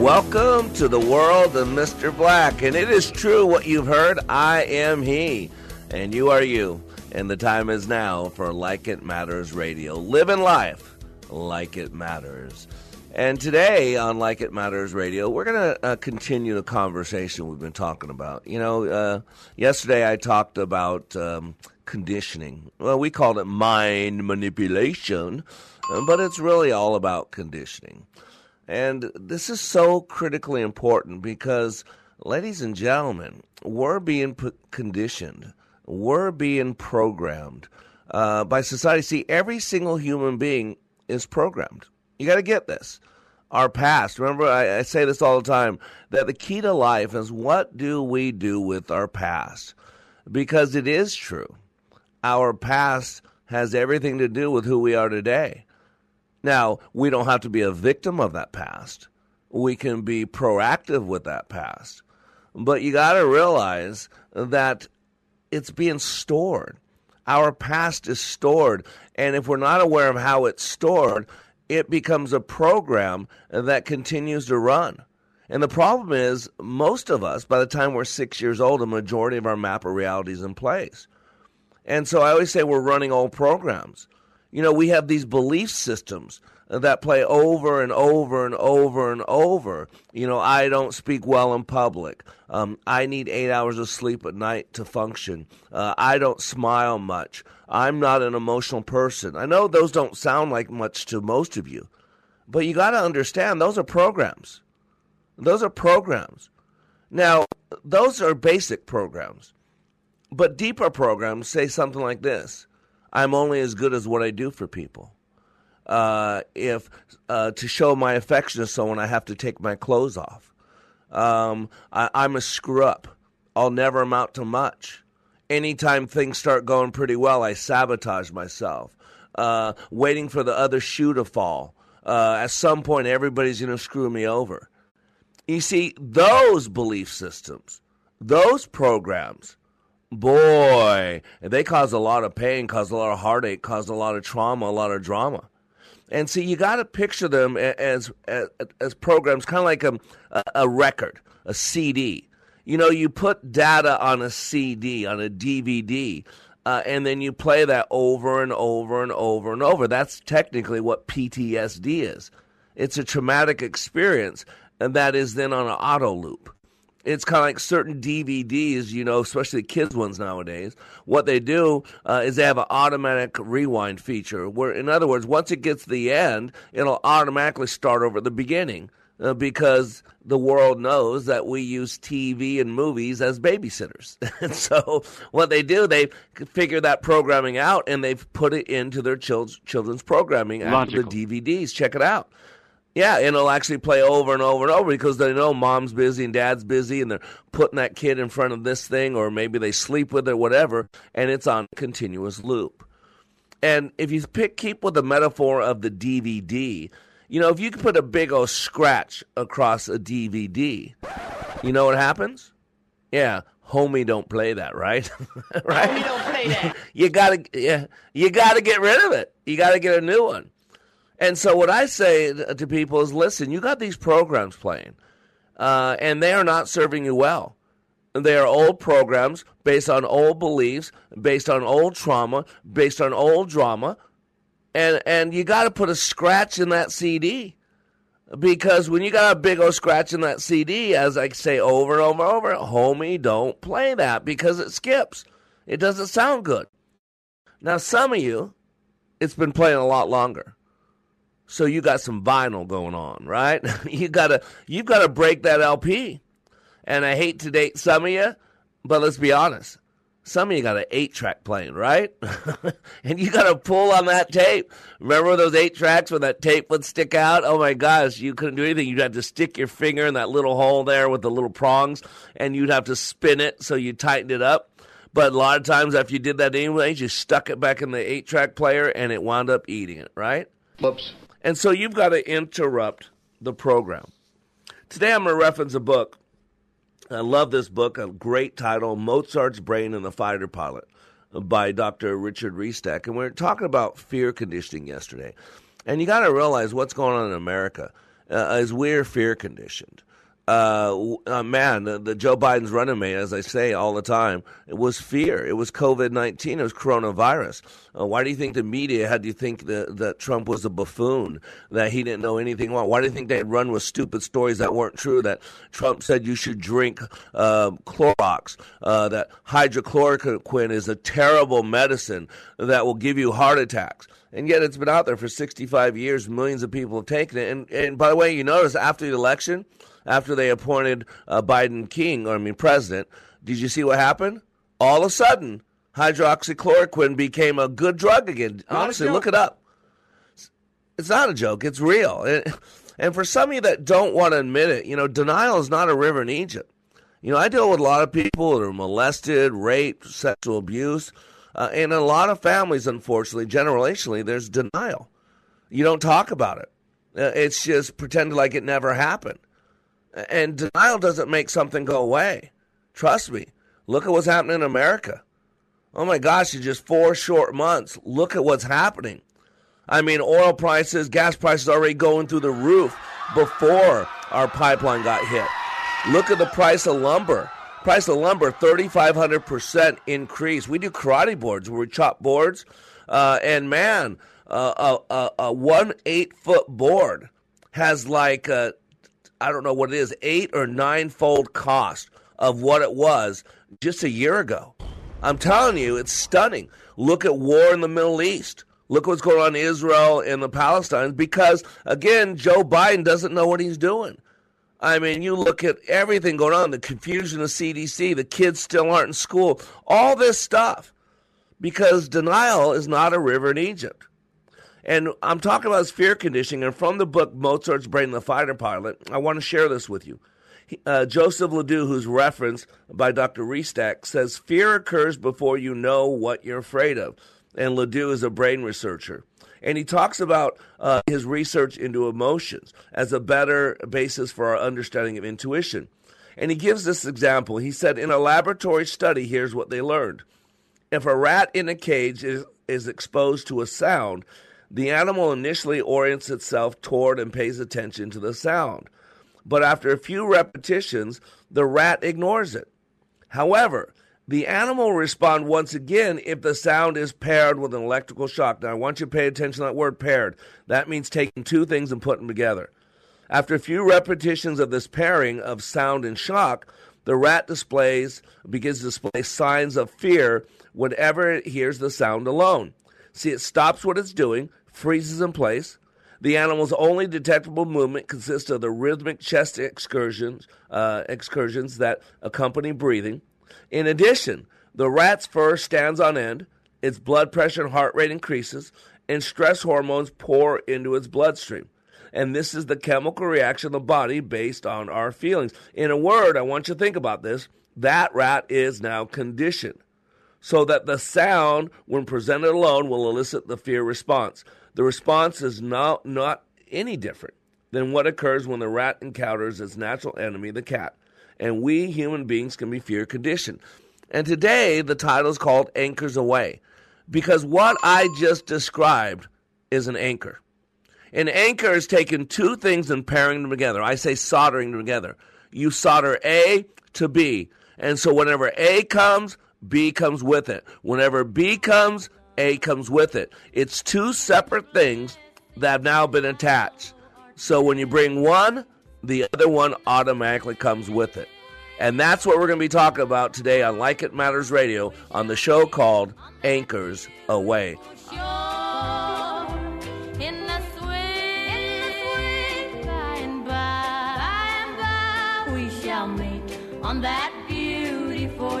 Welcome to the world of Mr. Black. And it is true what you've heard. I am he, and you are you. And the time is now for Like It Matters Radio. Living life like it matters. And today on Like It Matters Radio, we're going to uh, continue the conversation we've been talking about. You know, uh, yesterday I talked about um, conditioning. Well, we called it mind manipulation, but it's really all about conditioning. And this is so critically important because, ladies and gentlemen, we're being conditioned, we're being programmed uh, by society. See, every single human being is programmed. You got to get this. Our past, remember, I, I say this all the time that the key to life is what do we do with our past? Because it is true. Our past has everything to do with who we are today. Now, we don't have to be a victim of that past. We can be proactive with that past. But you got to realize that it's being stored. Our past is stored. And if we're not aware of how it's stored, it becomes a program that continues to run. And the problem is, most of us, by the time we're six years old, a majority of our map of reality is in place. And so I always say we're running old programs. You know, we have these belief systems that play over and over and over and over. You know, I don't speak well in public. Um, I need eight hours of sleep at night to function. Uh, I don't smile much. I'm not an emotional person. I know those don't sound like much to most of you, but you got to understand those are programs. Those are programs. Now, those are basic programs, but deeper programs say something like this I'm only as good as what I do for people. Uh, if uh, to show my affection to someone, I have to take my clothes off. Um, I, I'm a screw up. I'll never amount to much. Anytime things start going pretty well, I sabotage myself, uh, waiting for the other shoe to fall. Uh, at some point, everybody's going to screw me over. You see, those belief systems, those programs, boy, they cause a lot of pain, cause a lot of heartache, cause a lot of trauma, a lot of drama. And see, you got to picture them as as, as programs, kind of like a, a record, a CD. You know, you put data on a CD, on a DVD, uh, and then you play that over and over and over and over. That's technically what PTSD is. It's a traumatic experience, and that is then on an auto loop it's kind of like certain DVDs, you know, especially the kids ones nowadays. What they do uh, is they have an automatic rewind feature, where, in other words, once it gets to the end, it'll automatically start over at the beginning uh, because the world knows that we use TV and movies as babysitters. and so what they do, they figure that programming out and they've put it into their children's programming after the DVDs. Check it out. Yeah, and it'll actually play over and over and over because they know mom's busy and dad's busy and they're putting that kid in front of this thing or maybe they sleep with it, or whatever, and it's on continuous loop. And if you pick, keep with the metaphor of the DVD, you know, if you could put a big old scratch across a DVD, you know what happens? Yeah, homie don't play that, right? right? Homie don't play that. you gotta, yeah, you gotta get rid of it. You gotta get a new one. And so what I say to people is, listen, you got these programs playing, uh, and they are not serving you well. They are old programs based on old beliefs, based on old trauma, based on old drama, and and you got to put a scratch in that CD because when you got a big old scratch in that CD, as I say over and over and over, homie, don't play that because it skips. It doesn't sound good. Now, some of you, it's been playing a lot longer. So you got some vinyl going on, right? you gotta you gotta break that LP. And I hate to date some of you, but let's be honest. Some of you got an eight track playing, right? and you got to pull on that tape. Remember those eight tracks where that tape would stick out? Oh my gosh, you couldn't do anything. You'd have to stick your finger in that little hole there with the little prongs, and you'd have to spin it so you tightened it up. But a lot of times, after you did that anyway, you stuck it back in the eight track player and it wound up eating it, right? Whoops. And so you've got to interrupt the program. Today I'm going to reference a book. I love this book, a great title Mozart's Brain and the Fighter Pilot by Dr. Richard Restak. And we were talking about fear conditioning yesterday. And you got to realize what's going on in America uh, is we're fear conditioned uh, uh, man, the, the, Joe Biden's running mate, as I say all the time, it was fear. It was COVID 19. It was coronavirus. Uh, why do you think the media had to think that, that Trump was a buffoon, that he didn't know anything about? Why do you think they'd run with stupid stories that weren't true, that Trump said you should drink uh, Clorox, uh, that hydroxychloroquine is a terrible medicine that will give you heart attacks? And yet it's been out there for 65 years. Millions of people have taken it. And, and by the way, you notice after the election, after they appointed uh, Biden king, or I mean president, did you see what happened? All of a sudden, hydroxychloroquine became a good drug again. Not Honestly, look it up. It's not a joke. It's real. And for some of you that don't want to admit it, you know, denial is not a river in Egypt. You know, I deal with a lot of people that are molested, raped, sexual abuse, uh, and a lot of families, unfortunately, generationally, there's denial. You don't talk about it. Uh, it's just pretend like it never happened. And denial doesn't make something go away. Trust me. Look at what's happening in America. Oh my gosh, in just four short months, look at what's happening. I mean, oil prices, gas prices already going through the roof before our pipeline got hit. Look at the price of lumber. Price of lumber, 3,500% increase. We do karate boards where we chop boards. Uh, and man, uh, a, a, a, one eight foot board has like uh, I don't know what it is, eight or nine fold cost of what it was just a year ago. I'm telling you, it's stunning. Look at war in the Middle East. Look what's going on in Israel and the Palestine because, again, Joe Biden doesn't know what he's doing. I mean, you look at everything going on the confusion of CDC, the kids still aren't in school, all this stuff because denial is not a river in Egypt. And I'm talking about his fear conditioning. And from the book Mozart's Brain, the Fighter Pilot, I want to share this with you. Uh, Joseph Ledoux, who's referenced by Dr. Restak, says fear occurs before you know what you're afraid of. And Ledoux is a brain researcher. And he talks about uh, his research into emotions as a better basis for our understanding of intuition. And he gives this example. He said, In a laboratory study, here's what they learned. If a rat in a cage is, is exposed to a sound, the animal initially orients itself toward and pays attention to the sound. But after a few repetitions, the rat ignores it. However, the animal will respond once again if the sound is paired with an electrical shock. Now, I want you to pay attention to that word paired. That means taking two things and putting them together. After a few repetitions of this pairing of sound and shock, the rat displays begins to display signs of fear whenever it hears the sound alone. See, it stops what it's doing, freezes in place. The animal's only detectable movement consists of the rhythmic chest excursions, uh, excursions that accompany breathing. In addition, the rat's fur stands on end, its blood pressure and heart rate increases, and stress hormones pour into its bloodstream. And this is the chemical reaction of the body based on our feelings. In a word, I want you to think about this that rat is now conditioned so that the sound, when presented alone, will elicit the fear response. The response is not, not any different than what occurs when the rat encounters its natural enemy, the cat. And we human beings can be fear conditioned. And today, the title is called Anchors Away because what I just described is an anchor. An anchor is taking two things and pairing them together. I say soldering them together. You solder A to B. And so whenever A comes, B comes with it. Whenever B comes, A comes with it. It's two separate things that have now been attached. So when you bring one, the other one automatically comes with it. And that's what we're going to be talking about today on Like It Matters Radio on the show called Anchors Away. on that beauty for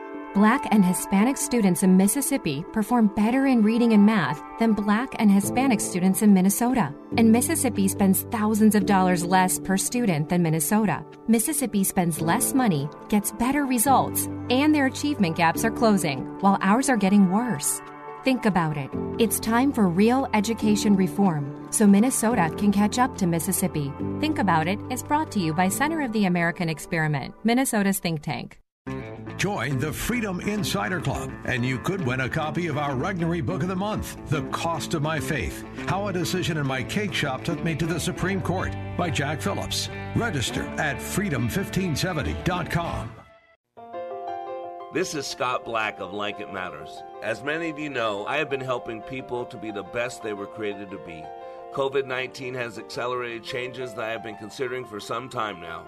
Black and Hispanic students in Mississippi perform better in reading and math than Black and Hispanic students in Minnesota. And Mississippi spends thousands of dollars less per student than Minnesota. Mississippi spends less money, gets better results, and their achievement gaps are closing, while ours are getting worse. Think about it. It's time for real education reform so Minnesota can catch up to Mississippi. Think About It is brought to you by Center of the American Experiment, Minnesota's think tank. Join the Freedom Insider Club, and you could win a copy of our Regnery Book of the Month, The Cost of My Faith How a Decision in My Cake Shop Took Me to the Supreme Court by Jack Phillips. Register at freedom1570.com. This is Scott Black of Like It Matters. As many of you know, I have been helping people to be the best they were created to be. COVID 19 has accelerated changes that I have been considering for some time now.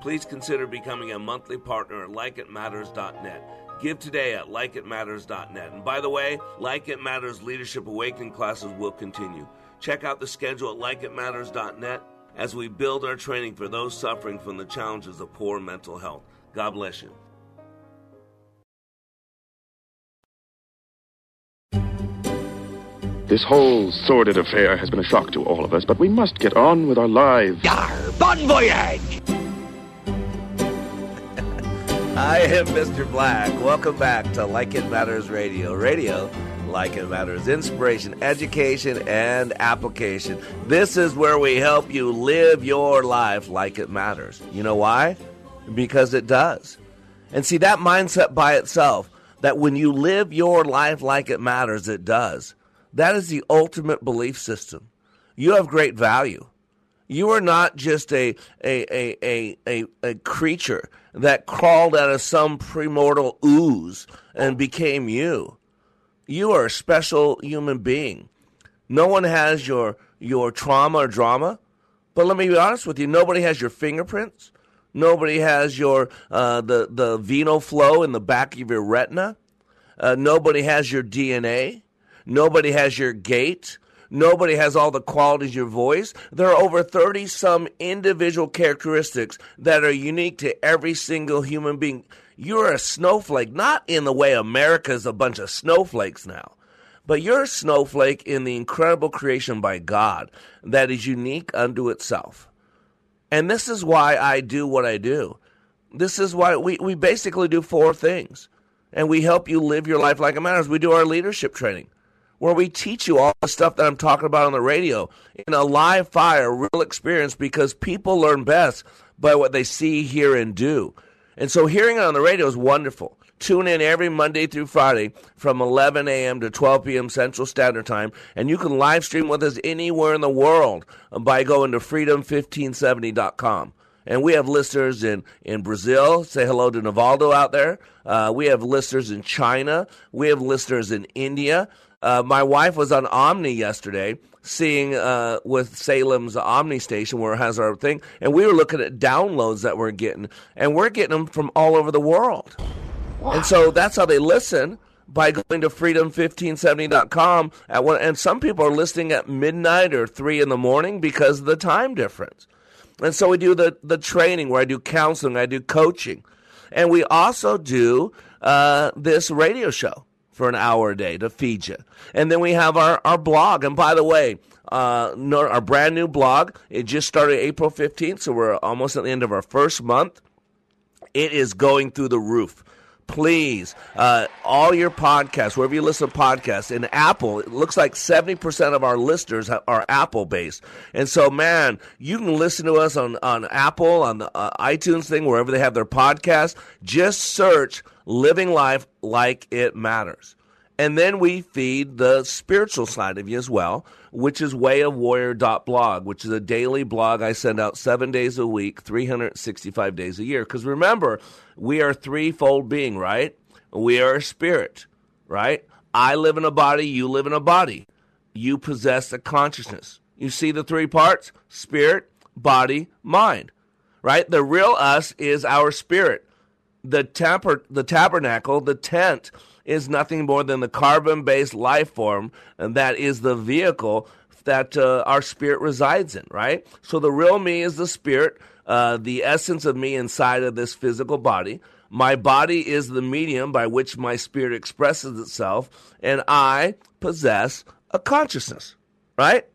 Please consider becoming a monthly partner at likeitmatters.net. Give today at likeitmatters.net. And by the way, Like It Matters Leadership Awakening classes will continue. Check out the schedule at likeitmatters.net as we build our training for those suffering from the challenges of poor mental health. God bless you. This whole sordid affair has been a shock to all of us, but we must get on with our lives. Yar, bon voyage! I am Mr. Black. Welcome back to Like It Matters Radio. Radio, like it matters, inspiration, education, and application. This is where we help you live your life like it matters. You know why? Because it does. And see, that mindset by itself, that when you live your life like it matters, it does. That is the ultimate belief system. You have great value. You are not just a, a, a, a, a, a creature that crawled out of some premortal ooze and became you. You are a special human being. No one has your, your trauma or drama. But let me be honest with you nobody has your fingerprints. Nobody has your uh, the the venal flow in the back of your retina. Uh, nobody has your DNA. Nobody has your gait. Nobody has all the qualities your voice. There are over 30 some individual characteristics that are unique to every single human being. You're a snowflake, not in the way America's a bunch of snowflakes now, but you're a snowflake in the incredible creation by God that is unique unto itself. And this is why I do what I do. This is why we, we basically do four things. And we help you live your life like it matters. We do our leadership training where we teach you all the stuff that I'm talking about on the radio in a live fire, real experience, because people learn best by what they see, hear, and do. And so hearing it on the radio is wonderful. Tune in every Monday through Friday from 11 a.m. to 12 p.m. Central Standard Time, and you can live stream with us anywhere in the world by going to freedom1570.com. And we have listeners in, in Brazil. Say hello to Navaldo out there. Uh, we have listeners in China. We have listeners in India. Uh, my wife was on Omni yesterday, seeing uh, with Salem's Omni station where it has our thing, and we were looking at downloads that we're getting, and we're getting them from all over the world. Wow. And so that's how they listen by going to freedom1570.com at one and some people are listening at midnight or 3 in the morning because of the time difference. And so we do the the training where I do counseling, I do coaching. And we also do uh, this radio show for an hour a day to feed you. And then we have our, our blog. And by the way, uh, our brand new blog, it just started April 15th, so we're almost at the end of our first month. It is going through the roof please, uh, all your podcasts, wherever you listen to podcasts, in Apple, it looks like 70% of our listeners are Apple based. And so, man, you can listen to us on, on Apple, on the uh, iTunes thing, wherever they have their podcast. Just search Living Life Like It Matters. And then we feed the spiritual side of you as well, which is wayofwarrior.blog, which is a daily blog I send out seven days a week, 365 days a year. Because remember, we are threefold being, right? We are a spirit, right? I live in a body, you live in a body. You possess a consciousness. You see the three parts spirit, body, mind, right? The real us is our spirit. The, taper, the tabernacle, the tent, is nothing more than the carbon based life form and that is the vehicle that uh, our spirit resides in, right? So the real me is the spirit, uh, the essence of me inside of this physical body. My body is the medium by which my spirit expresses itself, and I possess a consciousness, right?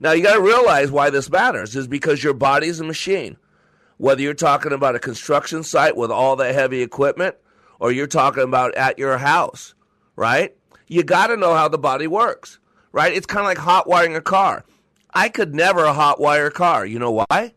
Now you got to realize why this matters is because your body is a machine. Whether you're talking about a construction site with all the heavy equipment, or you're talking about at your house, right? You got to know how the body works, right? It's kind of like hot wiring a car. I could never hot wire a car. You know why?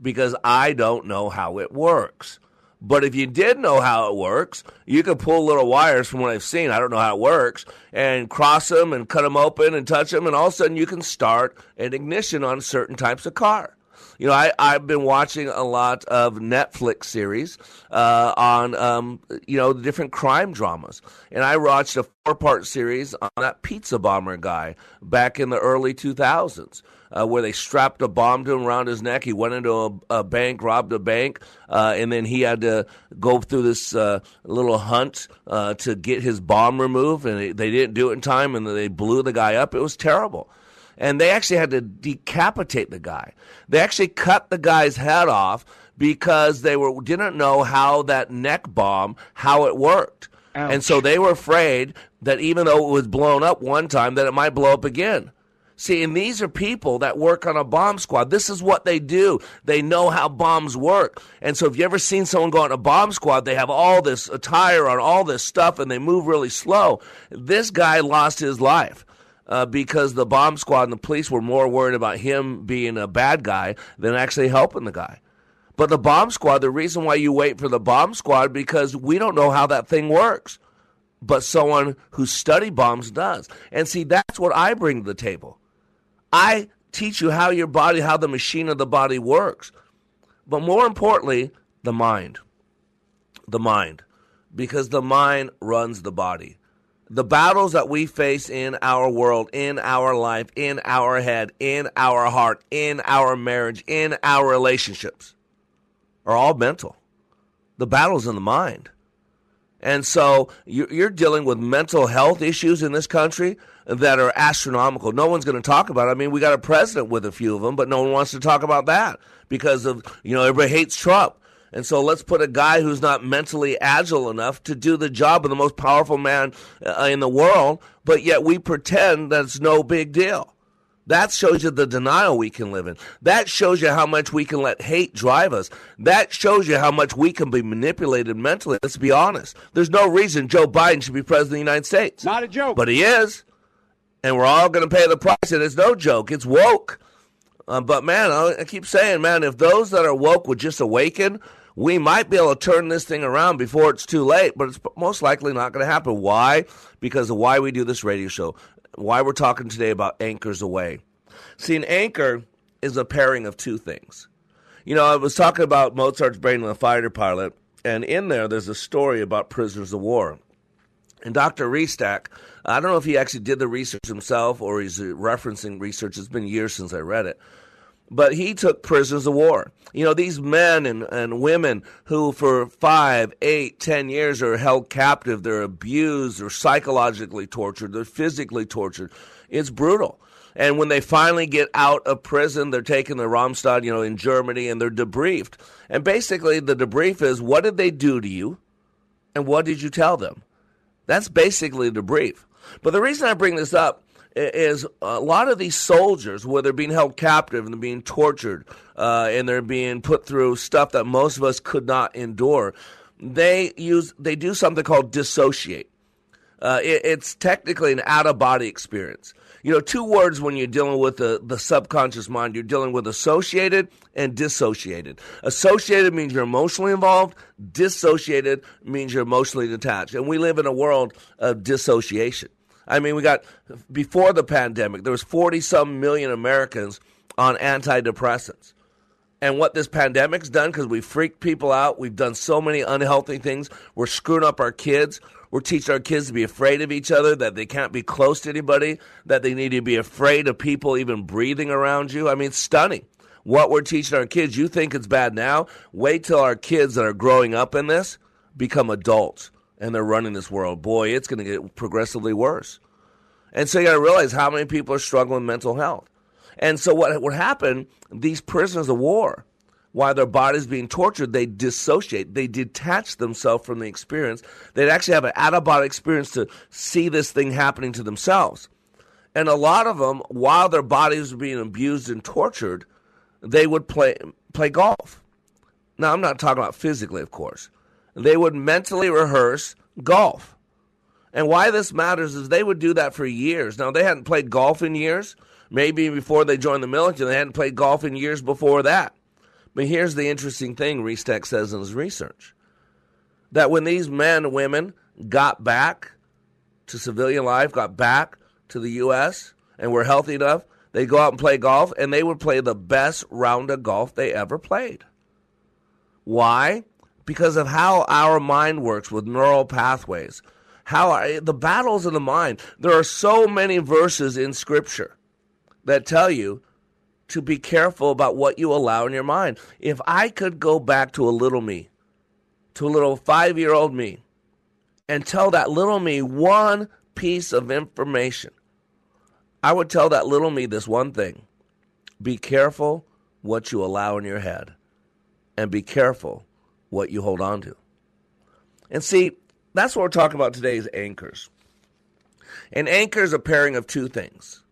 Because I don't know how it works. But if you did know how it works, you could pull little wires from what I've seen. I don't know how it works and cross them and cut them open and touch them. And all of a sudden you can start an ignition on certain types of car. You know, I, I've been watching a lot of Netflix series uh, on, um, you know, the different crime dramas. And I watched a four part series on that pizza bomber guy back in the early 2000s. Uh, where they strapped a bomb to him around his neck. He went into a, a bank, robbed a bank, uh, and then he had to go through this uh, little hunt uh, to get his bomb removed. And they didn't do it in time, and they blew the guy up. It was terrible and they actually had to decapitate the guy. They actually cut the guy's head off because they were didn't know how that neck bomb how it worked. Ouch. And so they were afraid that even though it was blown up one time that it might blow up again. See, and these are people that work on a bomb squad. This is what they do. They know how bombs work. And so if you ever seen someone go on a bomb squad, they have all this attire on all this stuff and they move really slow. This guy lost his life uh, because the bomb squad and the police were more worried about him being a bad guy than actually helping the guy. But the bomb squad, the reason why you wait for the bomb squad because we don't know how that thing works. But someone who studied bombs does. And see, that's what I bring to the table. I teach you how your body, how the machine of the body works. But more importantly, the mind. The mind. Because the mind runs the body the battles that we face in our world, in our life, in our head, in our heart, in our marriage, in our relationships are all mental. The battle's in the mind. And so you're dealing with mental health issues in this country that are astronomical. No one's going to talk about it. I mean, we got a president with a few of them, but no one wants to talk about that because of, you know, everybody hates Trump. And so let's put a guy who's not mentally agile enough to do the job of the most powerful man uh, in the world, but yet we pretend that it's no big deal. That shows you the denial we can live in. That shows you how much we can let hate drive us. That shows you how much we can be manipulated mentally. Let's be honest. There's no reason Joe Biden should be president of the United States. Not a joke. But he is. And we're all going to pay the price. And it's no joke. It's woke. Uh, but man, I keep saying, man, if those that are woke would just awaken, we might be able to turn this thing around before it's too late, but it's most likely not going to happen. Why? Because of why we do this radio show. Why we're talking today about anchors away. See, an anchor is a pairing of two things. You know, I was talking about Mozart's Brain and the Fighter Pilot, and in there, there's a story about prisoners of war. And Dr. Restak, I don't know if he actually did the research himself or he's referencing research. It's been years since I read it. But he took prisoners of war. You know, these men and, and women who for five, eight, ten years are held captive, they're abused, they're psychologically tortured, they're physically tortured. It's brutal. And when they finally get out of prison, they're taken to Ramstadt, you know, in Germany, and they're debriefed. And basically, the debrief is what did they do to you, and what did you tell them? That's basically the brief. But the reason I bring this up is a lot of these soldiers, where they're being held captive and they're being tortured uh, and they're being put through stuff that most of us could not endure, they use they do something called dissociate. Uh, it, it's technically an out of body experience. You know, two words when you're dealing with the, the subconscious mind. You're dealing with associated and dissociated. Associated means you're emotionally involved. Dissociated means you're emotionally detached. And we live in a world of dissociation. I mean, we got before the pandemic, there was 40 some million Americans on antidepressants. And what this pandemic's done, because we freaked people out, we've done so many unhealthy things. We're screwing up our kids. We're teaching our kids to be afraid of each other, that they can't be close to anybody, that they need to be afraid of people even breathing around you. I mean, it's stunning what we're teaching our kids. You think it's bad now? Wait till our kids that are growing up in this become adults and they're running this world. Boy, it's going to get progressively worse. And so you got to realize how many people are struggling with mental health. And so what would happen, these prisoners of war, while their body's being tortured, they dissociate. They detach themselves from the experience. They'd actually have an out of body experience to see this thing happening to themselves. And a lot of them, while their bodies were being abused and tortured, they would play play golf. Now I'm not talking about physically, of course. They would mentally rehearse golf. And why this matters is they would do that for years. Now they hadn't played golf in years. Maybe before they joined the military, they hadn't played golf in years before that. But here's the interesting thing Restak says in his research that when these men and women got back to civilian life, got back to the U.S., and were healthy enough, they'd go out and play golf, and they would play the best round of golf they ever played. Why? Because of how our mind works with neural pathways. How our, the battles in the mind. There are so many verses in Scripture that tell you to be careful about what you allow in your mind. If I could go back to a little me, to a little five year old me, and tell that little me one piece of information, I would tell that little me this one thing be careful what you allow in your head, and be careful what you hold on to. And see, that's what we're talking about today is anchors. An anchor is a pairing of two things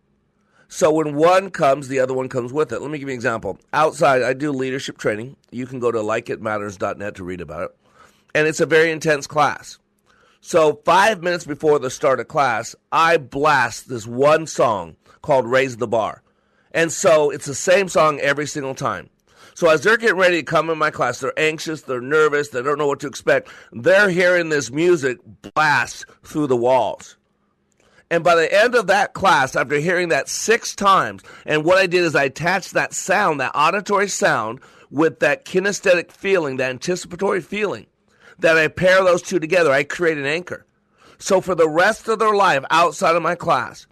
so when one comes, the other one comes with it. Let me give you an example. Outside, I do leadership training. You can go to likeitmatters.net to read about it. And it's a very intense class. So five minutes before the start of class, I blast this one song called Raise the Bar. And so it's the same song every single time. So as they're getting ready to come in my class, they're anxious, they're nervous, they don't know what to expect. They're hearing this music blast through the walls. And by the end of that class, after hearing that six times, and what I did is I attached that sound, that auditory sound, with that kinesthetic feeling, that anticipatory feeling, that I pair those two together, I create an anchor. So for the rest of their life outside of my class,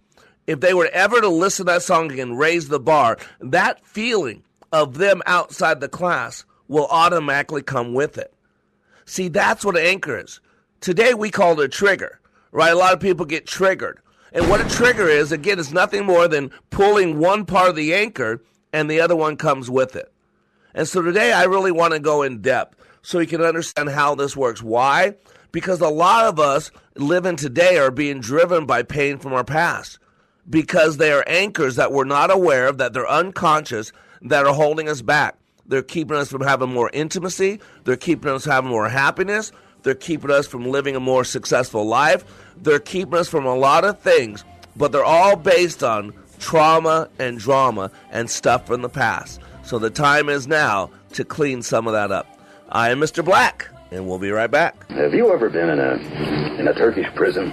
if they were ever to listen to that song again, raise the bar, that feeling of them outside the class will automatically come with it. See, that's what an anchor is. Today we call it a trigger, right? A lot of people get triggered. And what a trigger is, again, is nothing more than pulling one part of the anchor and the other one comes with it. And so today I really want to go in depth so you can understand how this works. Why? Because a lot of us living today are being driven by pain from our past because they are anchors that we're not aware of, that they're unconscious, that are holding us back. They're keeping us from having more intimacy. They're keeping us having more happiness. They're keeping us from living a more successful life. They're keeping us from a lot of things, but they're all based on trauma and drama and stuff from the past. So the time is now to clean some of that up. I am Mr. Black, and we'll be right back. Have you ever been in a in a Turkish prison?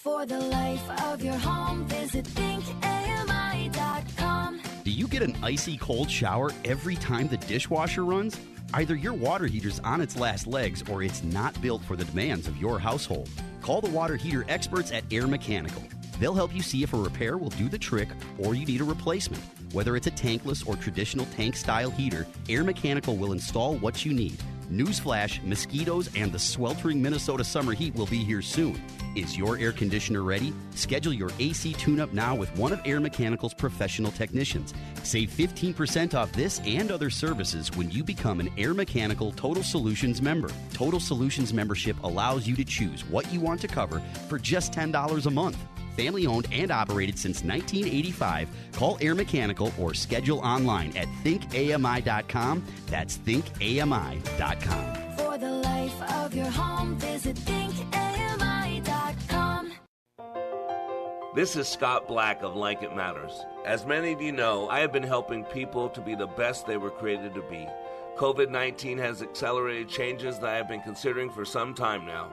For the life of your home, visit thinkami.com. Do you get an icy cold shower every time the dishwasher runs? Either your water heater's on its last legs or it's not built for the demands of your household. Call the water heater experts at Air Mechanical. They'll help you see if a repair will do the trick or you need a replacement. Whether it's a tankless or traditional tank style heater, Air Mechanical will install what you need. Newsflash, mosquitoes and the sweltering Minnesota summer heat will be here soon. Is your air conditioner ready? Schedule your AC tune up now with one of Air Mechanical's professional technicians. Save 15% off this and other services when you become an Air Mechanical Total Solutions member. Total Solutions membership allows you to choose what you want to cover for just $10 a month. Family owned and operated since 1985. Call Air Mechanical or schedule online at thinkami.com. That's thinkami.com. For the life of your home, visit thinkami.com. This is Scott Black of Like It Matters. As many of you know, I have been helping people to be the best they were created to be. COVID 19 has accelerated changes that I have been considering for some time now.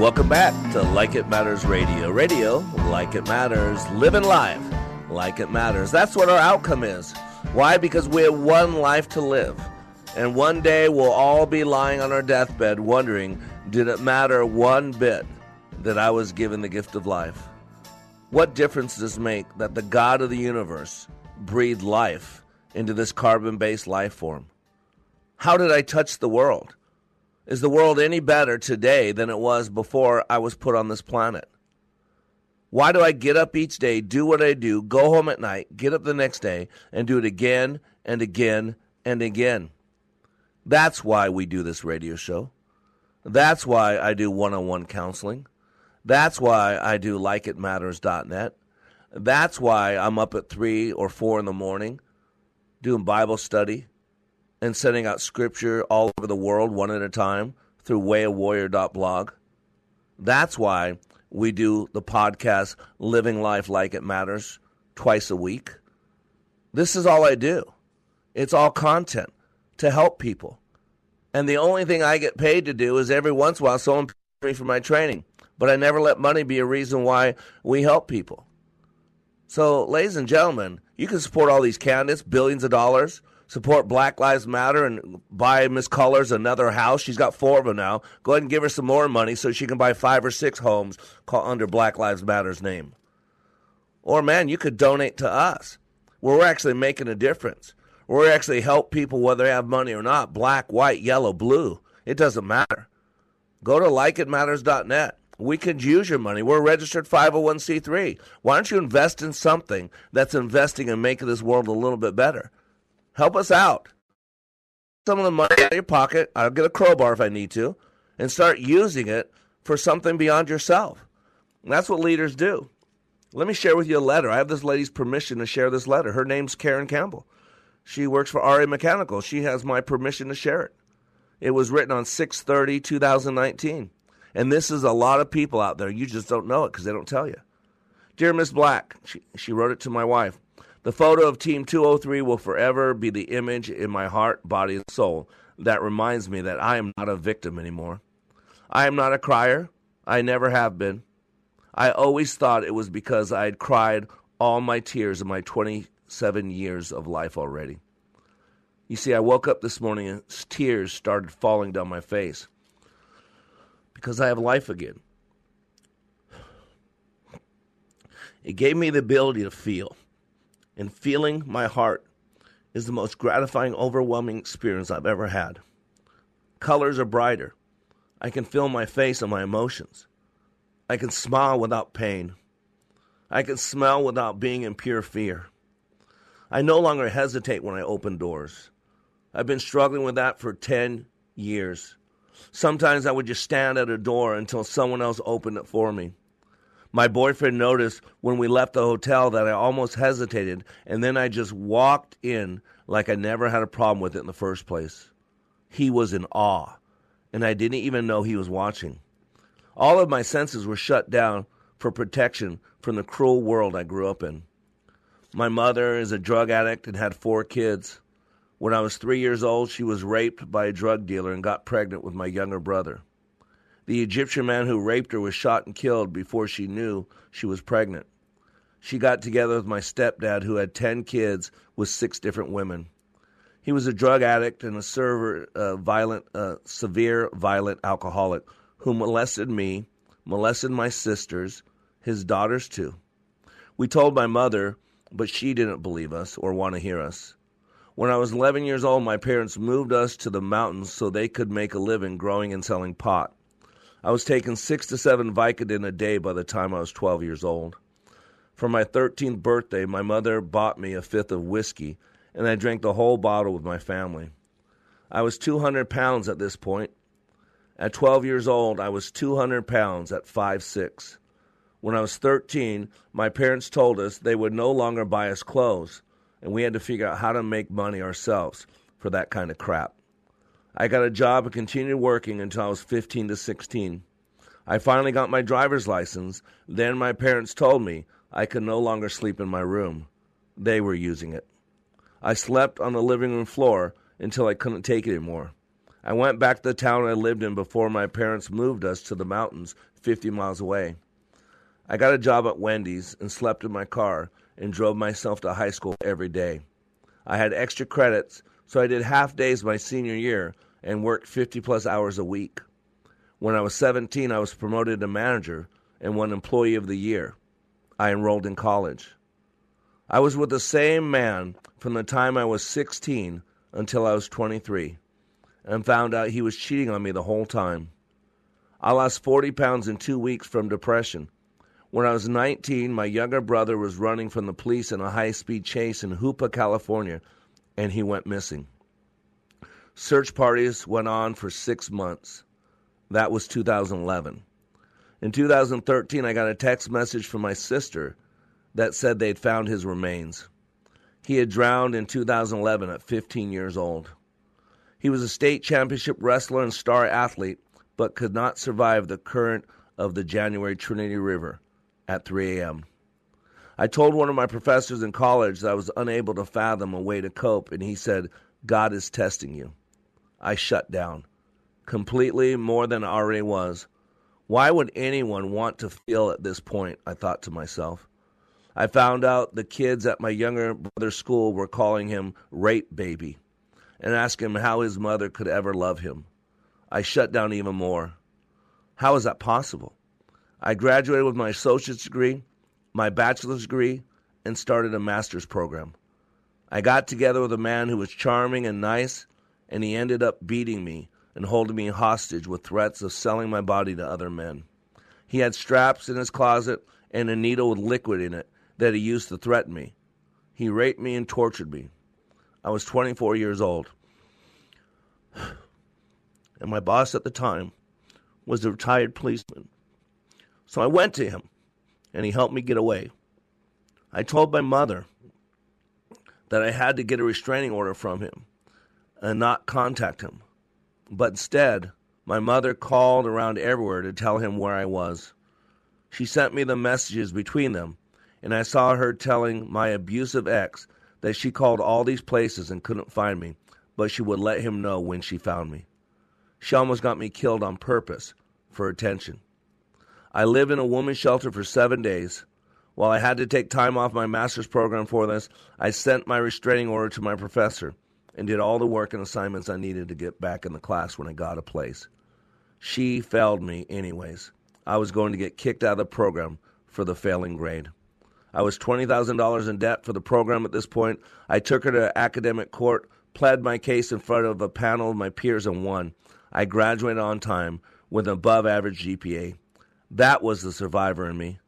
Welcome back to Like It Matters Radio. Radio, like it matters, living life like it matters. That's what our outcome is. Why? Because we have one life to live. And one day we'll all be lying on our deathbed wondering, did it matter one bit that I was given the gift of life? What difference does it make that the God of the universe breathed life into this carbon based life form? How did I touch the world? Is the world any better today than it was before I was put on this planet? Why do I get up each day, do what I do, go home at night, get up the next day, and do it again and again and again? That's why we do this radio show. That's why I do one on one counseling. That's why I do likeitmatters.net. That's why I'm up at 3 or 4 in the morning doing Bible study and sending out scripture all over the world one at a time through wayofwarrior.blog. That's why we do the podcast Living Life Like It Matters twice a week. This is all I do. It's all content to help people. And the only thing I get paid to do is every once in a while someone pays me for my training. But I never let money be a reason why we help people. So, ladies and gentlemen, you can support all these candidates, billions of dollars, support Black Lives Matter and buy Miss Cullors another house. She's got four of them now. Go ahead and give her some more money so she can buy five or six homes under Black Lives Matter's name. Or, man, you could donate to us where we're actually making a difference. Where we actually help people whether they have money or not black, white, yellow, blue. It doesn't matter. Go to likeitmatters.net. We could use your money. We're registered 501c3. Why don't you invest in something that's investing in making this world a little bit better? Help us out. Some of the money out of your pocket, I'll get a crowbar if I need to, and start using it for something beyond yourself. And that's what leaders do. Let me share with you a letter. I have this lady's permission to share this letter. Her name's Karen Campbell. She works for Air Mechanical. She has my permission to share it. It was written on 630 2019. And this is a lot of people out there. You just don't know it because they don't tell you. Dear Miss Black, she, she wrote it to my wife. The photo of Team 203 will forever be the image in my heart, body, and soul that reminds me that I am not a victim anymore. I am not a crier. I never have been. I always thought it was because I had cried all my tears in my 27 years of life already. You see, I woke up this morning and tears started falling down my face because I have life again. It gave me the ability to feel, and feeling my heart is the most gratifying, overwhelming experience I've ever had. Colors are brighter. I can feel my face and my emotions. I can smile without pain. I can smell without being in pure fear. I no longer hesitate when I open doors. I've been struggling with that for 10 years. Sometimes I would just stand at a door until someone else opened it for me. My boyfriend noticed when we left the hotel that I almost hesitated, and then I just walked in like I never had a problem with it in the first place. He was in awe, and I didn't even know he was watching. All of my senses were shut down for protection from the cruel world I grew up in. My mother is a drug addict and had four kids. When I was three years old, she was raped by a drug dealer and got pregnant with my younger brother. The Egyptian man who raped her was shot and killed before she knew she was pregnant. She got together with my stepdad, who had 10 kids with six different women. He was a drug addict and a server, uh, violent, uh, severe violent alcoholic who molested me, molested my sisters, his daughters too. We told my mother, but she didn't believe us or want to hear us. When I was 11 years old, my parents moved us to the mountains so they could make a living growing and selling pot. I was taking six to seven Vicodin a day by the time I was 12 years old. For my 13th birthday, my mother bought me a fifth of whiskey, and I drank the whole bottle with my family. I was 200 pounds at this point. At 12 years old, I was 200 pounds at 5'6. When I was 13, my parents told us they would no longer buy us clothes and we had to figure out how to make money ourselves for that kind of crap. I got a job and continued working until I was 15 to 16. I finally got my driver's license. Then my parents told me I could no longer sleep in my room. They were using it. I slept on the living room floor until I couldn't take it anymore. I went back to the town I lived in before my parents moved us to the mountains 50 miles away. I got a job at Wendy's and slept in my car and drove myself to high school every day. I had extra credits, so I did half days my senior year and worked 50 plus hours a week. When I was 17, I was promoted to manager and won Employee of the Year. I enrolled in college. I was with the same man from the time I was 16 until I was 23 and found out he was cheating on me the whole time. I lost 40 pounds in two weeks from depression when I was 19, my younger brother was running from the police in a high speed chase in Hoopa, California, and he went missing. Search parties went on for six months. That was 2011. In 2013, I got a text message from my sister that said they'd found his remains. He had drowned in 2011 at 15 years old. He was a state championship wrestler and star athlete, but could not survive the current of the January Trinity River at 3 a.m. I told one of my professors in college that I was unable to fathom a way to cope, and he said, God is testing you. I shut down, completely more than I already was. Why would anyone want to feel at this point? I thought to myself. I found out the kids at my younger brother's school were calling him Rape Baby and asking him how his mother could ever love him. I shut down even more. How is that possible? I graduated with my associate's degree, my bachelor's degree, and started a master's program. I got together with a man who was charming and nice, and he ended up beating me and holding me hostage with threats of selling my body to other men. He had straps in his closet and a needle with liquid in it that he used to threaten me. He raped me and tortured me. I was 24 years old. And my boss at the time was a retired policeman. So I went to him, and he helped me get away. I told my mother that I had to get a restraining order from him and not contact him. But instead, my mother called around everywhere to tell him where I was. She sent me the messages between them, and I saw her telling my abusive ex that she called all these places and couldn't find me, but she would let him know when she found me. She almost got me killed on purpose for attention. I lived in a woman's shelter for seven days. While I had to take time off my master's program for this, I sent my restraining order to my professor and did all the work and assignments I needed to get back in the class when I got a place. She failed me, anyways. I was going to get kicked out of the program for the failing grade. I was $20,000 in debt for the program at this point. I took her to academic court, pled my case in front of a panel of my peers, and won. I graduated on time with an above average GPA. That was the survivor in me.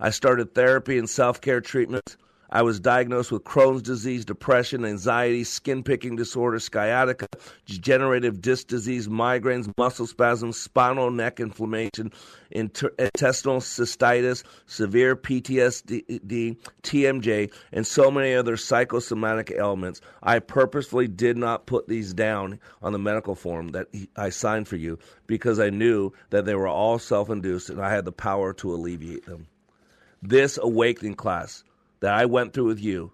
I started therapy and self care treatments. I was diagnosed with Crohn's disease, depression, anxiety, skin picking disorder, sciatica, degenerative disc disease, migraines, muscle spasms, spinal neck inflammation, inter- intestinal cystitis, severe PTSD, TMJ, and so many other psychosomatic ailments. I purposefully did not put these down on the medical form that I signed for you because I knew that they were all self induced and I had the power to alleviate them. This awakening class that I went through with you,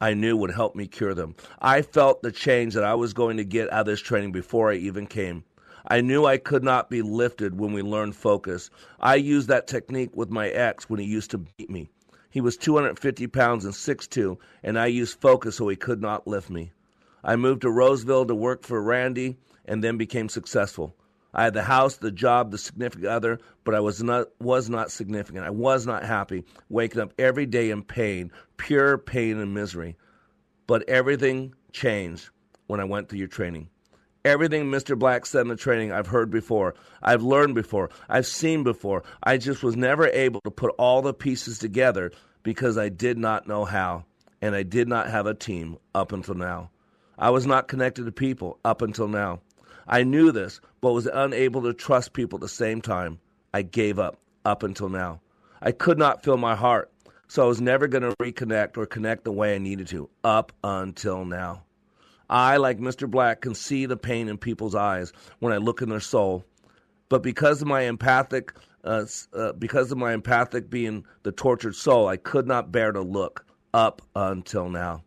I knew would help me cure them. I felt the change that I was going to get out of this training before I even came. I knew I could not be lifted when we learned focus. I used that technique with my ex when he used to beat me. He was 250 pounds and 6'2, and I used focus so he could not lift me. I moved to Roseville to work for Randy and then became successful. I had the house, the job, the significant other, but I was not was not significant. I was not happy, waking up every day in pain, pure pain and misery. But everything changed when I went through your training. Everything Mr. Black said in the training I've heard before, I've learned before, I've seen before. I just was never able to put all the pieces together because I did not know how, and I did not have a team up until now. I was not connected to people up until now. I knew this, but was unable to trust people at the same time. I gave up up until now. I could not fill my heart, so I was never going to reconnect or connect the way I needed to up until now. I, like Mr. Black, can see the pain in people's eyes when I look in their soul. But because of my empathic, uh, uh, because of my empathic being the tortured soul, I could not bear to look up until now.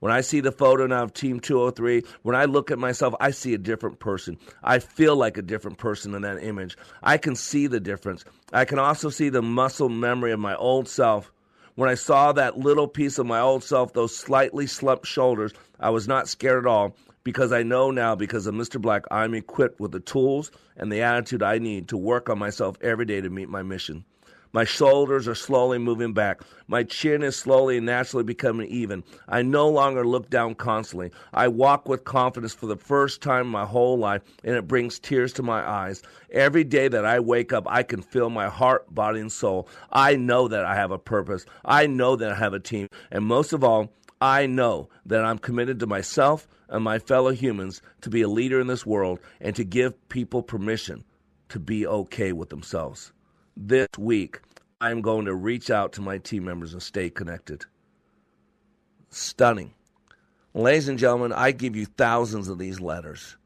When I see the photo now of Team 203, when I look at myself, I see a different person. I feel like a different person in that image. I can see the difference. I can also see the muscle memory of my old self. When I saw that little piece of my old self, those slightly slumped shoulders, I was not scared at all because I know now, because of Mr. Black, I'm equipped with the tools and the attitude I need to work on myself every day to meet my mission. My shoulders are slowly moving back. My chin is slowly and naturally becoming even. I no longer look down constantly. I walk with confidence for the first time in my whole life, and it brings tears to my eyes. Every day that I wake up, I can feel my heart, body, and soul. I know that I have a purpose. I know that I have a team. And most of all, I know that I'm committed to myself and my fellow humans to be a leader in this world and to give people permission to be okay with themselves this week, I'm going to reach out to my team members and stay connected. Stunning. Ladies and gentlemen, I give you thousands of these letters.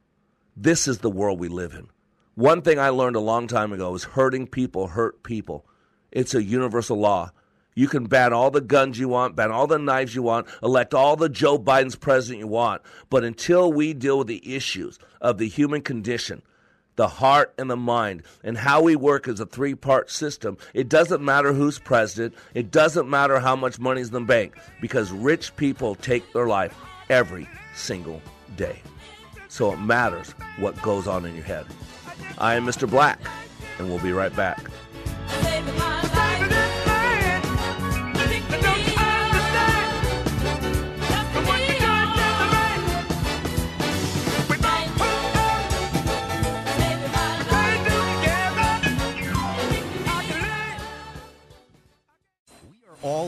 This is the world we live in. One thing I learned a long time ago is hurting people hurt people. It's a universal law. You can ban all the guns you want, ban all the knives you want, elect all the Joe Biden's president you want. But until we deal with the issues of the human condition, the heart and the mind and how we work as a three part system. It doesn't matter who's president, it doesn't matter how much money's in the bank because rich people take their life every single day. So it matters what goes on in your head. I am Mr. Black, and we'll be right back.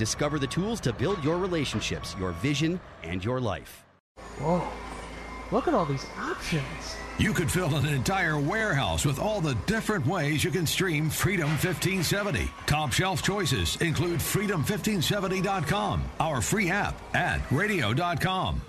Discover the tools to build your relationships, your vision, and your life. Whoa. Look at all these options. You could fill an entire warehouse with all the different ways you can stream Freedom 1570. Top shelf choices include freedom1570.com, our free app, and radio.com.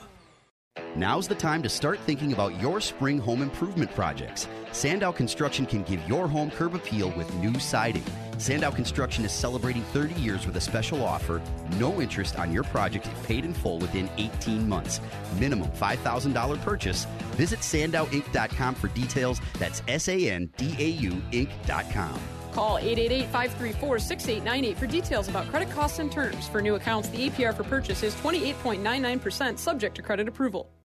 Now's the time to start thinking about your spring home improvement projects. Sandau Construction can give your home curb appeal with new siding. Sandau Construction is celebrating 30 years with a special offer no interest on your project if paid in full within 18 months. Minimum $5,000 purchase. Visit sandauinc.com for details. That's S A N D A U Inc.com. Call 888-534-6898 for details about credit costs and terms. For new accounts, the APR for purchase is 28.99% subject to credit approval.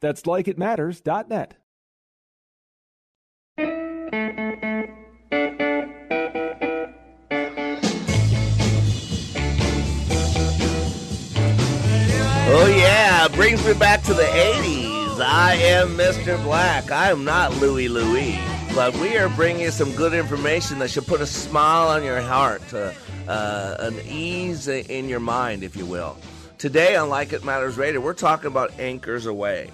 That's likeitmatters.net. Oh, yeah, brings me back to the 80s. I am Mr. Black. I am not Louie Louie, but we are bringing you some good information that should put a smile on your heart, uh, uh, an ease in your mind, if you will. Today on Like It Matters Radio, we're talking about anchors away.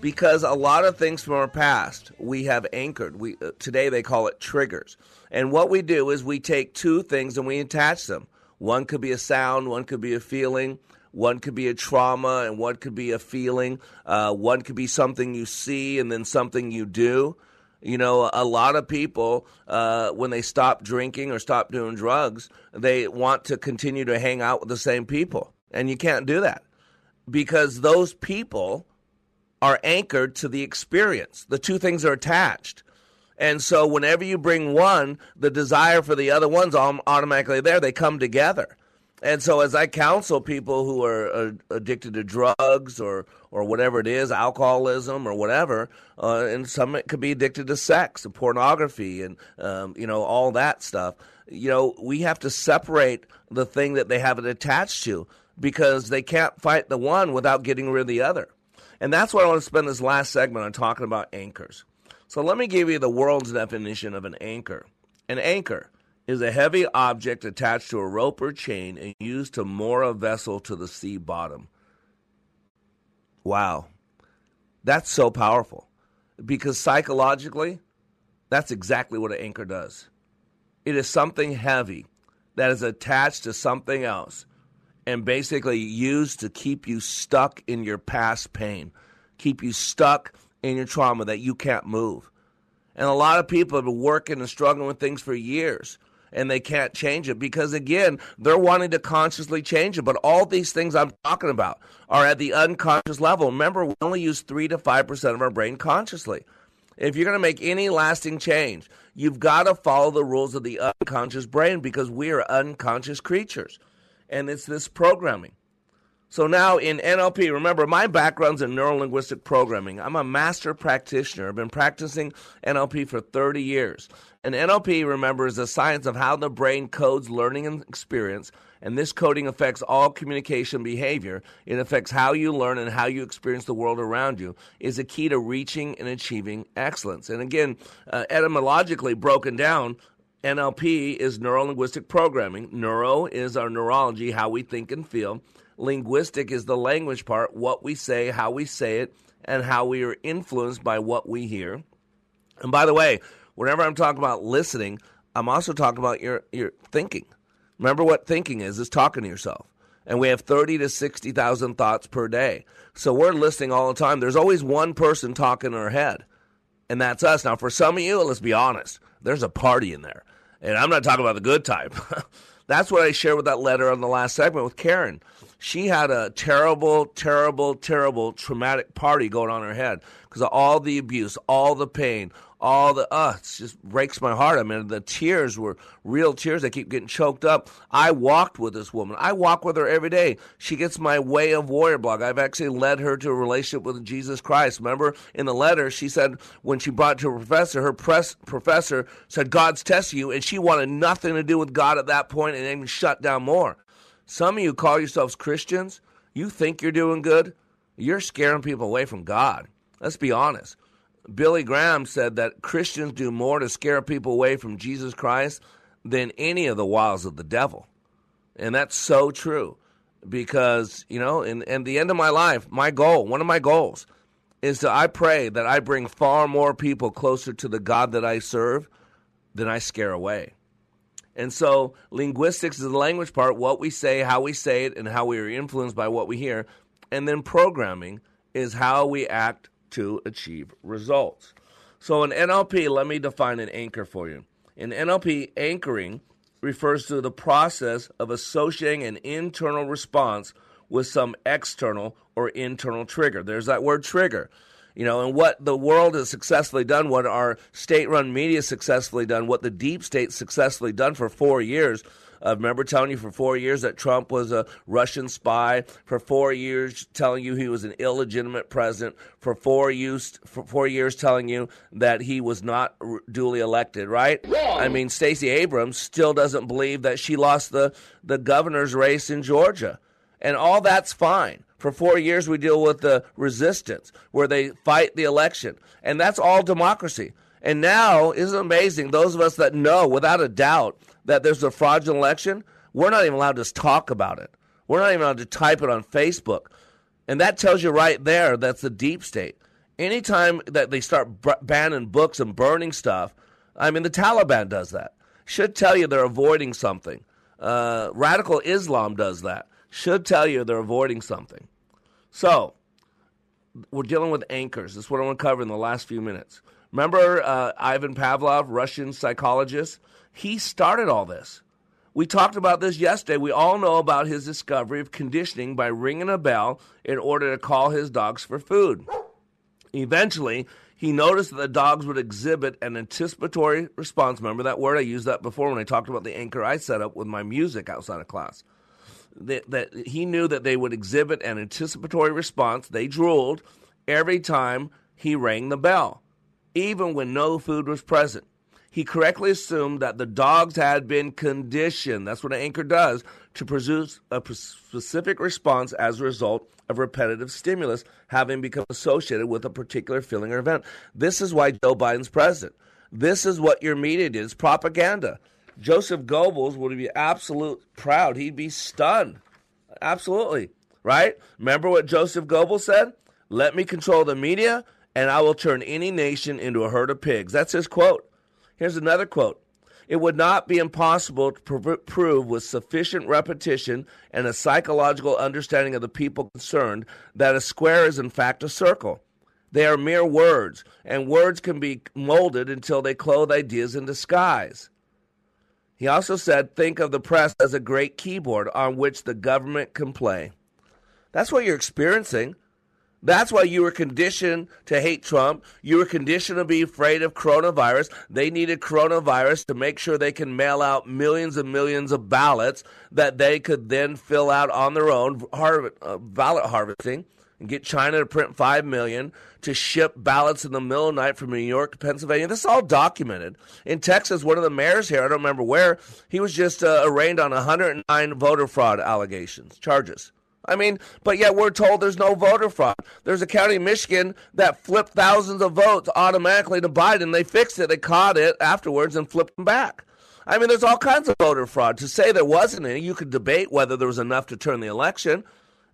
Because a lot of things from our past we have anchored. We uh, today they call it triggers. And what we do is we take two things and we attach them. One could be a sound, one could be a feeling, one could be a trauma, and one could be a feeling. Uh, one could be something you see and then something you do. You know, a lot of people, uh, when they stop drinking or stop doing drugs, they want to continue to hang out with the same people. And you can't do that because those people are anchored to the experience. The two things are attached. And so whenever you bring one, the desire for the other one's automatically there. They come together. And so as I counsel people who are uh, addicted to drugs or or whatever it is, alcoholism or whatever, uh, and some it could be addicted to sex and pornography and um, you know all that stuff. You know, we have to separate the thing that they have it attached to because they can't fight the one without getting rid of the other. And that's what I want to spend this last segment on talking about anchors. So let me give you the world's definition of an anchor. An anchor is a heavy object attached to a rope or chain and used to moor a vessel to the sea bottom. Wow. That's so powerful because psychologically, that's exactly what an anchor does. It is something heavy that is attached to something else and basically used to keep you stuck in your past pain, keep you stuck in your trauma that you can't move. And a lot of people have been working and struggling with things for years and they can't change it because, again, they're wanting to consciously change it. But all these things I'm talking about are at the unconscious level. Remember, we only use 3 to 5% of our brain consciously. If you're going to make any lasting change, you've got to follow the rules of the unconscious brain because we are unconscious creatures. And it's this programming. So now in NLP, remember my background's in neurolinguistic programming. I'm a master practitioner. I've been practicing NLP for 30 years. And NLP, remember, is the science of how the brain codes learning and experience. And this coding affects all communication behavior. It affects how you learn and how you experience the world around you. Is a key to reaching and achieving excellence. And again, uh, etymologically broken down, NLP is neurolinguistic programming. Neuro is our neurology, how we think and feel. Linguistic is the language part, what we say, how we say it, and how we are influenced by what we hear. And by the way, whenever I'm talking about listening, I'm also talking about your, your thinking. Remember what thinking is, is talking to yourself. And we have 30 to 60,000 thoughts per day. So we're listening all the time. There's always one person talking in our head, and that's us. Now, for some of you, let's be honest, there's a party in there. And I'm not talking about the good type. that's what I shared with that letter on the last segment with Karen she had a terrible, terrible, terrible traumatic party going on in her head because of all the abuse, all the pain, all the uh it just breaks my heart. I mean, the tears were real tears. I keep getting choked up. I walked with this woman. I walk with her every day. She gets my way of warrior blog. I've actually led her to a relationship with Jesus Christ. Remember in the letter, she said when she brought to her professor, her press professor said God's testing you, and she wanted nothing to do with God at that point, and even shut down more. Some of you call yourselves Christians. You think you're doing good. You're scaring people away from God. Let's be honest. Billy Graham said that Christians do more to scare people away from Jesus Christ than any of the wiles of the devil. And that's so true because, you know, in, in the end of my life, my goal, one of my goals, is that I pray that I bring far more people closer to the God that I serve than I scare away. And so linguistics is the language part, what we say, how we say it, and how we are influenced by what we hear. And then programming is how we act to achieve results. So in NLP, let me define an anchor for you. In NLP, anchoring refers to the process of associating an internal response with some external or internal trigger. There's that word trigger you know, and what the world has successfully done, what our state run media successfully done, what the deep state successfully done for four years. I uh, remember telling you for four years that Trump was a Russian spy. For four years, telling you he was an illegitimate president. For four years, for four years, telling you that he was not r- duly elected. Right? Wrong. I mean, Stacey Abrams still doesn't believe that she lost the the governor's race in Georgia, and all that's fine. For four years, we deal with the resistance, where they fight the election. And that's all democracy. And now, isn't it amazing? Those of us that know without a doubt that there's a fraudulent election, we're not even allowed to talk about it. We're not even allowed to type it on Facebook. And that tells you right there that's the deep state. Anytime that they start b- banning books and burning stuff, I mean, the Taliban does that. Should tell you they're avoiding something. Uh, radical Islam does that should tell you they're avoiding something. So, we're dealing with anchors. That's what I want to cover in the last few minutes. Remember uh, Ivan Pavlov, Russian psychologist? He started all this. We talked about this yesterday. We all know about his discovery of conditioning by ringing a bell in order to call his dogs for food. Eventually, he noticed that the dogs would exhibit an anticipatory response. Remember that word? I used that before when I talked about the anchor I set up with my music outside of class that, that he knew that they would exhibit an anticipatory response. They drooled every time he rang the bell, even when no food was present. He correctly assumed that the dogs had been conditioned, that's what an anchor does, to produce a specific response as a result of repetitive stimulus having become associated with a particular feeling or event. This is why Joe Biden's president. This is what your media did. It's propaganda. Joseph Goebbels would be absolute proud. He'd be stunned. Absolutely. Right? Remember what Joseph Goebbels said? Let me control the media, and I will turn any nation into a herd of pigs. That's his quote. Here's another quote. It would not be impossible to pr- prove with sufficient repetition and a psychological understanding of the people concerned that a square is in fact a circle. They are mere words, and words can be molded until they clothe ideas in disguise. He also said, think of the press as a great keyboard on which the government can play. That's what you're experiencing. That's why you were conditioned to hate Trump. You were conditioned to be afraid of coronavirus. They needed coronavirus to make sure they can mail out millions and millions of ballots that they could then fill out on their own, har- uh, ballot harvesting, and get China to print 5 million to ship ballots in the middle of the night from New York to Pennsylvania. This is all documented. In Texas, one of the mayors here, I don't remember where, he was just uh, arraigned on 109 voter fraud allegations, charges. I mean, but yet we're told there's no voter fraud. There's a county in Michigan that flipped thousands of votes automatically to Biden. They fixed it, they caught it afterwards and flipped them back. I mean, there's all kinds of voter fraud. To say there wasn't any, you could debate whether there was enough to turn the election.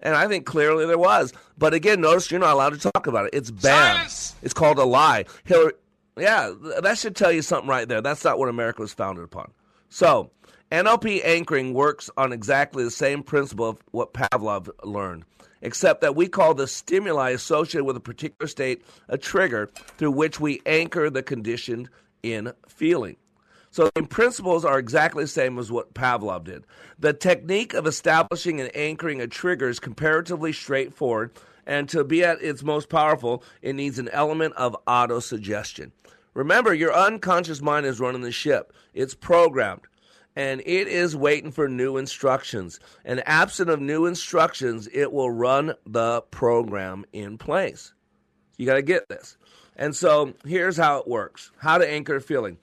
And I think clearly there was. But again, notice you're not allowed to talk about it. It's banned. Silence! It's called a lie. Hillary, yeah, that should tell you something right there. That's not what America was founded upon. So, NLP anchoring works on exactly the same principle of what Pavlov learned, except that we call the stimuli associated with a particular state a trigger through which we anchor the condition in feeling. So the principles are exactly the same as what Pavlov did. The technique of establishing and anchoring a trigger is comparatively straightforward, and to be at its most powerful, it needs an element of autosuggestion. Remember, your unconscious mind is running the ship. It's programmed and it is waiting for new instructions. And absent of new instructions, it will run the program in place. You got to get this. And so here's how it works how to anchor feeling.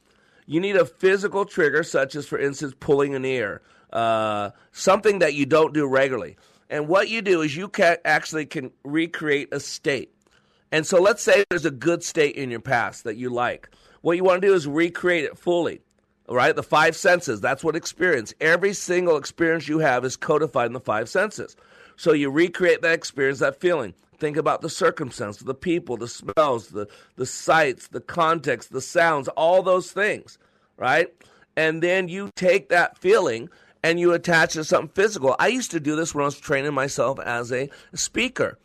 You need a physical trigger, such as, for instance, pulling an ear, uh, something that you don't do regularly. And what you do is you can actually can recreate a state. And so let's say there's a good state in your past that you like. What you want to do is recreate it fully right? The five senses, that's what experience. Every single experience you have is codified in the five senses. So you recreate that experience, that feeling. Think about the circumstance, the people, the smells, the, the sights, the context, the sounds, all those things, right? And then you take that feeling and you attach it to something physical. I used to do this when I was training myself as a speaker.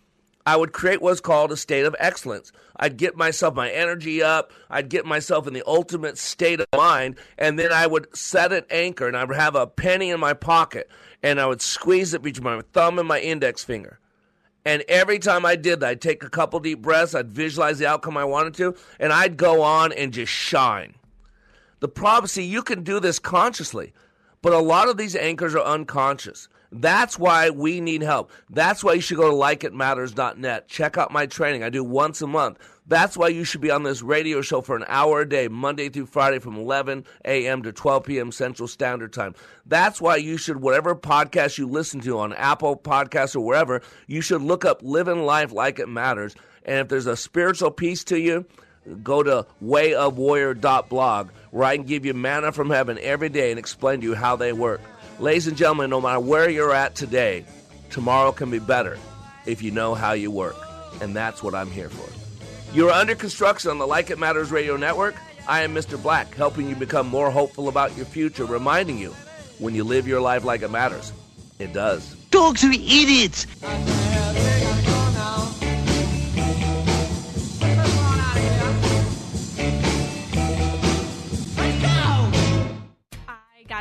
I would create what's called a state of excellence. I'd get myself my energy up. I'd get myself in the ultimate state of mind, and then I would set an anchor, and I would have a penny in my pocket, and I would squeeze it between my thumb and my index finger. And every time I did that, I'd take a couple deep breaths, I'd visualize the outcome I wanted to, and I'd go on and just shine. The problem, see, you can do this consciously, but a lot of these anchors are unconscious. That's why we need help. That's why you should go to likeitmatters.net. Check out my training. I do once a month. That's why you should be on this radio show for an hour a day, Monday through Friday from 11 a.m. to 12 p.m. Central Standard Time. That's why you should, whatever podcast you listen to on Apple Podcasts or wherever, you should look up Living Life Like It Matters. And if there's a spiritual piece to you, go to wayofwarrior.blog where I can give you manna from heaven every day and explain to you how they work. Ladies and gentlemen, no matter where you're at today, tomorrow can be better if you know how you work. And that's what I'm here for. You're under construction on the Like It Matters Radio Network. I am Mr. Black, helping you become more hopeful about your future, reminding you when you live your life like it matters, it does. Dogs are idiots!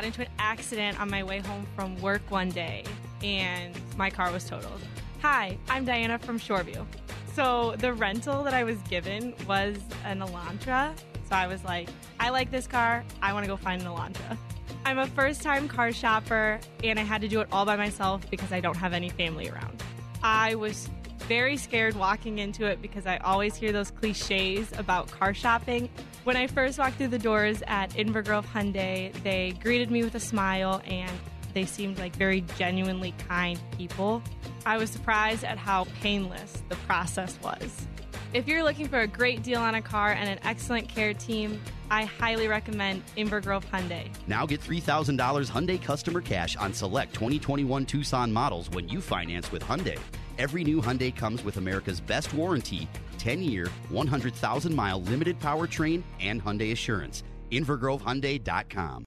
Into an accident on my way home from work one day and my car was totaled. Hi, I'm Diana from Shoreview. So the rental that I was given was an Elantra. So I was like, I like this car. I want to go find an Elantra. I'm a first time car shopper and I had to do it all by myself because I don't have any family around. I was very scared walking into it because I always hear those cliches about car shopping. When I first walked through the doors at Inver Grove Hyundai, they greeted me with a smile and they seemed like very genuinely kind people. I was surprised at how painless the process was. If you're looking for a great deal on a car and an excellent care team, I highly recommend Inver Grove Hyundai. Now get $3,000 Hyundai customer cash on select 2021 Tucson models when you finance with Hyundai. Every new Hyundai comes with America's best warranty 10 year, 100,000 mile limited powertrain and Hyundai Assurance. InvergroveHyundai.com.